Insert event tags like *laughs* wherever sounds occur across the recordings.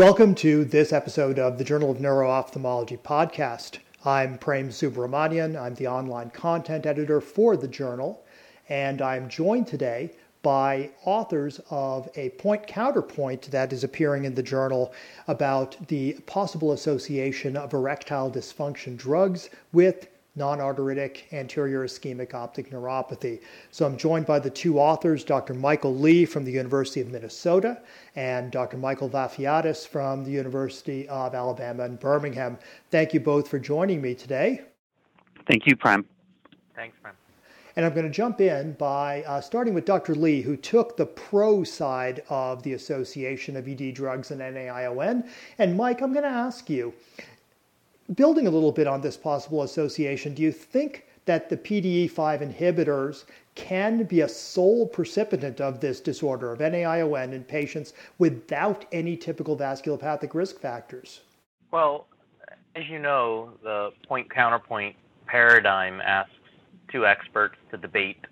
Welcome to this episode of the Journal of Neuro-Ophthalmology podcast. I'm Prem Subramanian. I'm the online content editor for the journal, and I'm joined today by authors of a point counterpoint that is appearing in the journal about the possible association of erectile dysfunction drugs with non-arteritic anterior ischemic optic neuropathy. So I'm joined by the two authors, Dr. Michael Lee from the University of Minnesota and Dr. Michael Vafiadis from the University of Alabama in Birmingham. Thank you both for joining me today. Thank you, Prem. Thanks, Prem. And I'm going to jump in by uh, starting with Dr. Lee, who took the pro side of the association of ED drugs and NAION. And Mike, I'm going to ask you building a little bit on this possible association, do you think that the PDE5 inhibitors can be a sole precipitant of this disorder of NAION in patients without any typical vasculopathic risk factors? Well, as you know, the point counterpoint paradigm asks two experts to debate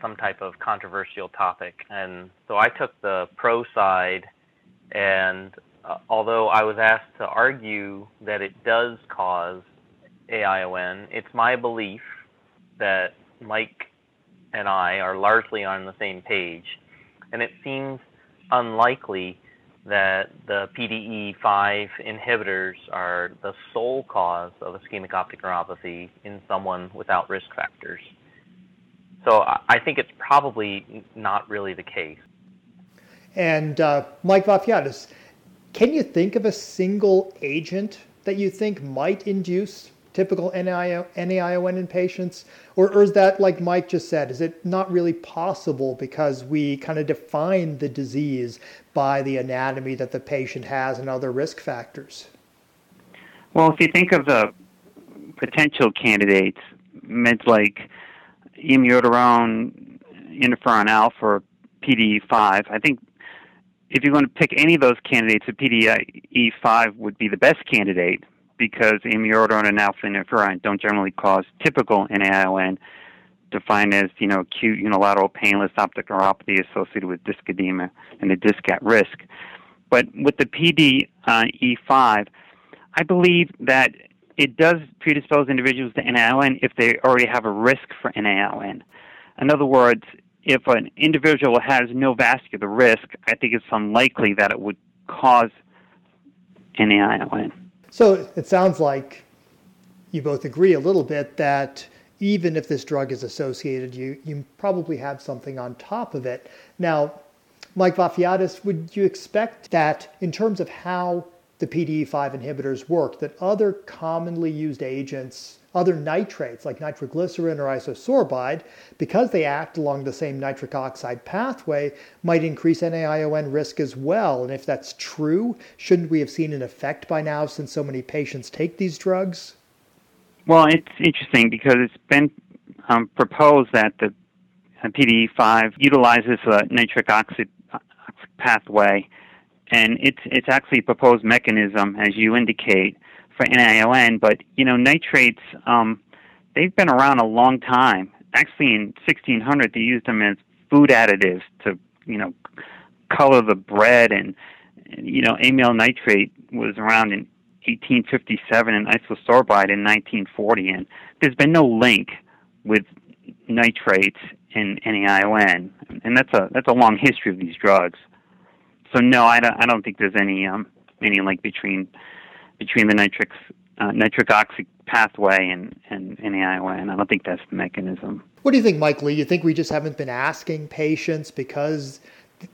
some type of controversial topic. And so I took the pro side and uh, although I was asked to argue that it does cause AION, it's my belief that Mike and I are largely on the same page, and it seems unlikely that the PDE5 inhibitors are the sole cause of ischemic optic neuropathy in someone without risk factors. So I think it's probably not really the case. And uh, Mike Vafiadis, can you think of a single agent that you think might induce typical NAION in patients? Or, or, is that, like Mike just said, is it not really possible because we kind of define the disease by the anatomy that the patient has and other risk factors? Well, if you think of the potential candidates, meds like amiodarone, interferon alpha, or PDE5, I think if you're going to pick any of those candidates, the PDE5 would be the best candidate because amiodarone and alpha interferon don't generally cause typical NAION, defined as you know acute unilateral painless optic neuropathy associated with disc edema and the disc at risk. But with the PDE5, I believe that it does predispose individuals to NAION if they already have a risk for NAION. In other words, if an individual has no vascular risk, I think it's unlikely that it would cause an NAION. So it sounds like you both agree a little bit that even if this drug is associated, you, you probably have something on top of it. Now, Mike Vafiadis, would you expect that in terms of how the PDE5 inhibitors work, that other commonly used agents other nitrates like nitroglycerin or isosorbide, because they act along the same nitric oxide pathway, might increase NAION risk as well. And if that's true, shouldn't we have seen an effect by now since so many patients take these drugs? Well, it's interesting because it's been um, proposed that the PDE5 utilizes a nitric oxide pathway, and it's it's actually a proposed mechanism, as you indicate, for NAION, but you know nitrates um, they've been around a long time. Actually, in 1600 they used them as food additives to you know color the bread, and you know amyl nitrate was around in 1857 and isosorbide in 1940, and there's been no link with nitrates and NAION, and that's a that's a long history of these drugs. So no, I don't I don't think there's any um, any link between between the nitric uh, nitric oxide pathway and, and, and NAION. I don't think that's the mechanism. What do you think, Mike Lee? You think we just haven't been asking patients because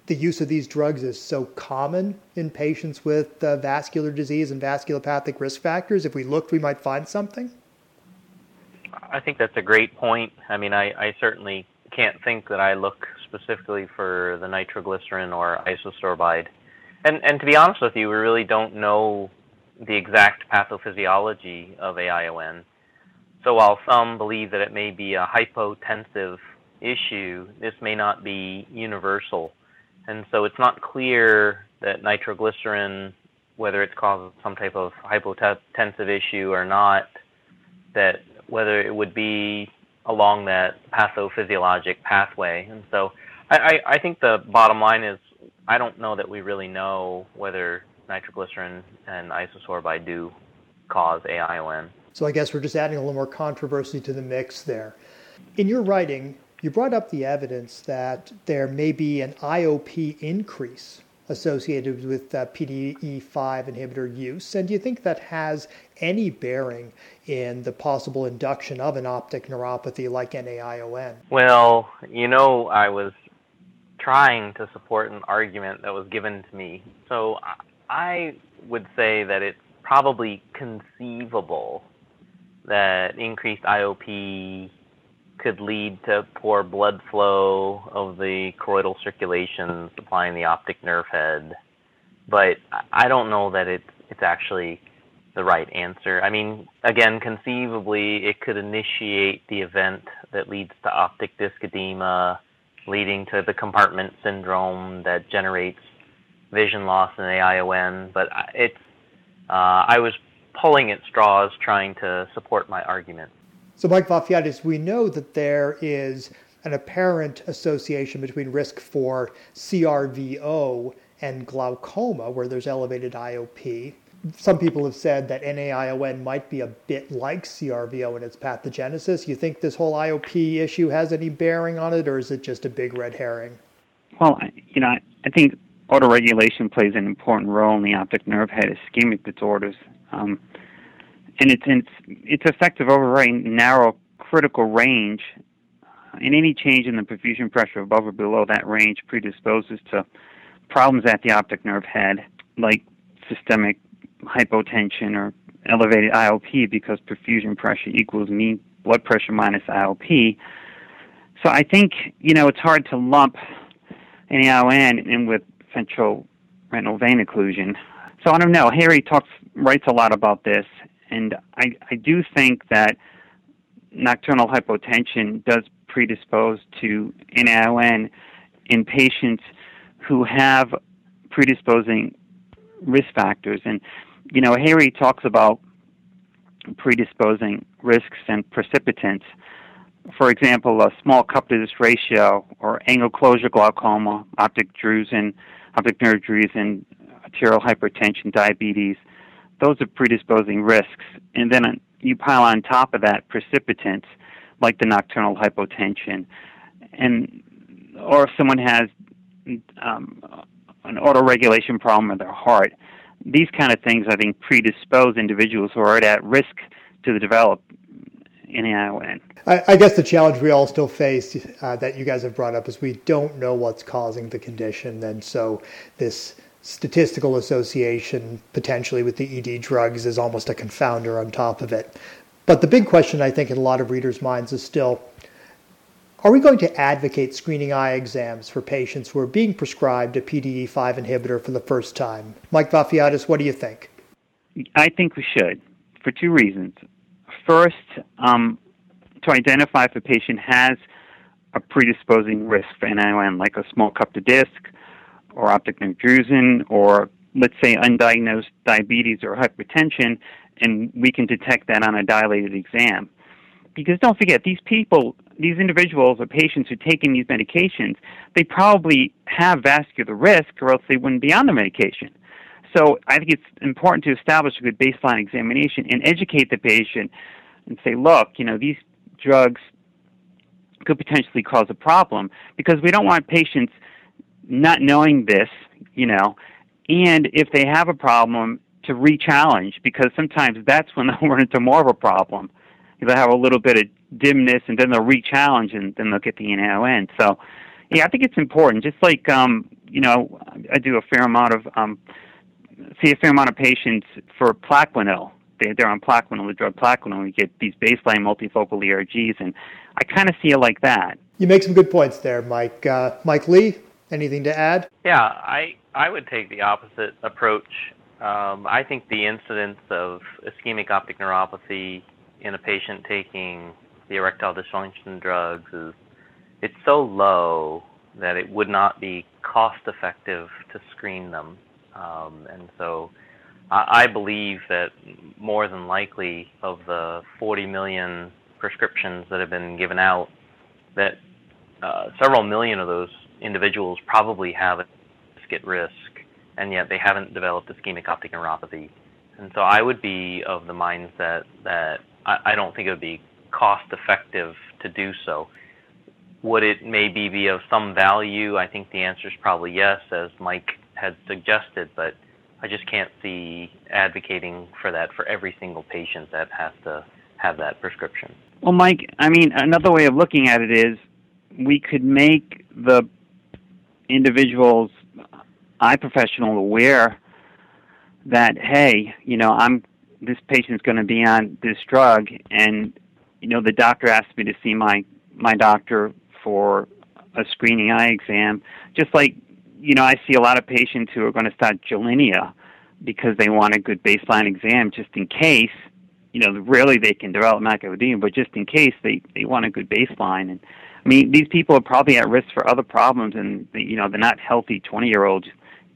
the use of these drugs is so common in patients with uh, vascular disease and vasculopathic risk factors? If we looked, we might find something? I think that's a great point. I mean, I, I certainly can't think that I look specifically for the nitroglycerin or isosorbide. And, and to be honest with you, we really don't know the exact pathophysiology of AION. So while some believe that it may be a hypotensive issue, this may not be universal. And so it's not clear that nitroglycerin, whether it's caused some type of hypotensive issue or not, that whether it would be along that pathophysiologic pathway. And so I, I, I think the bottom line is I don't know that we really know whether nitroglycerin and isosorbide do cause AION. So I guess we're just adding a little more controversy to the mix there. In your writing, you brought up the evidence that there may be an IOP increase associated with uh, PDE5 inhibitor use, and do you think that has any bearing in the possible induction of an optic neuropathy like NAION? Well, you know, I was trying to support an argument that was given to me. So I would say that it's probably conceivable that increased IOP could lead to poor blood flow of the choroidal circulation supplying the optic nerve head. But I don't know that it's it's actually the right answer. I mean, again, conceivably, it could initiate the event that leads to optic disc edema, leading to the compartment syndrome that generates vision loss in AION. But it's uh, I was pulling at straws trying to support my argument. So, Mike Vafiadis, we know that there is an apparent association between risk for CRVO and glaucoma, where there's elevated IOP. Some people have said that NAION might be a bit like CRVO in its pathogenesis. You think this whole IOP issue has any bearing on it, or is it just a big red herring? Well, you know, I think autoregulation plays an important role in the optic nerve head ischemic disorders. Um, and it's it's, it's effective over a narrow critical range. And any change in the perfusion pressure above or below that range predisposes to problems at the optic nerve head, like systemic hypotension or elevated IOP, because perfusion pressure equals mean blood pressure minus IOP. So I think you know it's hard to lump an NAION in with central retinal vein occlusion. So I don't know. Hayreh talks writes a lot about this, and I, I do think that nocturnal hypotension does predispose to NAION in patients who have predisposing risk factors. And, you know, Hayreh talks about predisposing risks and precipitants. For example, a small cup to disc ratio or angle closure glaucoma, optic drusen, optic nerve drusen, arterial hypertension, diabetes, those are predisposing risks. And then you pile on top of that precipitants like the nocturnal hypotension, and or if someone has um, an autoregulation problem of their heart, these kind of things I think predispose individuals who are at risk to develop NAION. I, I guess the challenge we all still face uh, that you guys have brought up is we don't know what's causing the condition, and so this statistical association potentially with the ED drugs is almost a confounder on top of it. But the big question, I think, in a lot of readers' minds is still are we going to advocate screening eye exams for patients who are being prescribed a PDE5 inhibitor for the first time? Mike Vafiadis, what do you think? I think we should for two reasons. First, um, to identify if a patient has a predisposing risk for NION, like a small cup to disc, or optic nerve or let's say undiagnosed diabetes or hypertension, and we can detect that on a dilated exam. Because don't forget, these people, these individuals or patients who are taking these medications, they probably have vascular risk or else they wouldn't be on the medication. So I think it's important to establish a good baseline examination and educate the patient and say, look, you know, these drugs could potentially cause a problem because we don't want patients – not knowing this, you know, and if they have a problem, to re-challenge because sometimes that's when *laughs* they'll run into more of a problem. They'll have a little bit of dimness, and then they'll re-challenge, and then they'll get the NAION. So, yeah, I think it's important. Just like um, you know, I do a fair amount of um, see a fair amount of patients for Plaquenil. They, they're on Plaquenil, the drug Plaquenil. We get these baseline multifocal ERGs, and I kind of see it like that. You make some good points there, Mike. Uh, Mike Lee, Anything to add? Yeah, I I would take the opposite approach. Um, I think the incidence of ischemic optic neuropathy in a patient taking the erectile dysfunction drugs is it's so low that it would not be cost effective to screen them. Um, and so I, believe that more than likely of the 40 million prescriptions that have been given out, that uh, several million of those individuals probably have a risk and yet they haven't developed ischemic optic neuropathy. And so I would be of the mindset that I, I don't think it would be cost effective to do so. Would it maybe be of some value? I think the answer is probably yes, as Mike had suggested, but I just can't see advocating for that for every single patient that has to have that prescription. Well, Mike, I mean, another way of looking at it is we could make the individual's eye professional aware that hey, you know, I'm this patient's going to be on this drug, and you know, the doctor asked me to see my my doctor for a screening eye exam, just like you know, I see a lot of patients who are going to start Gilenya because they want a good baseline exam just in case. You know, rarely they can develop macular but just in case they they want a good baseline. And I mean, these people are probably at risk for other problems, and you know, they're not healthy twenty year olds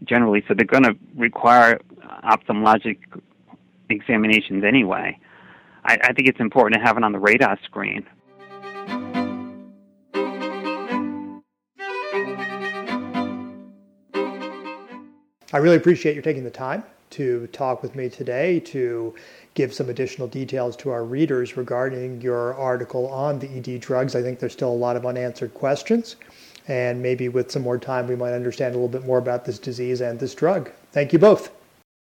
generally, so they're going to require ophthalmologic examinations anyway. I, I think it's important to have it on the radar screen. I really appreciate you taking the time to talk with me today to give some additional details to our readers regarding your article on the ED drugs. I think there's still a lot of unanswered questions, and maybe with some more time, we might understand a little bit more about this disease and this drug. Thank you both.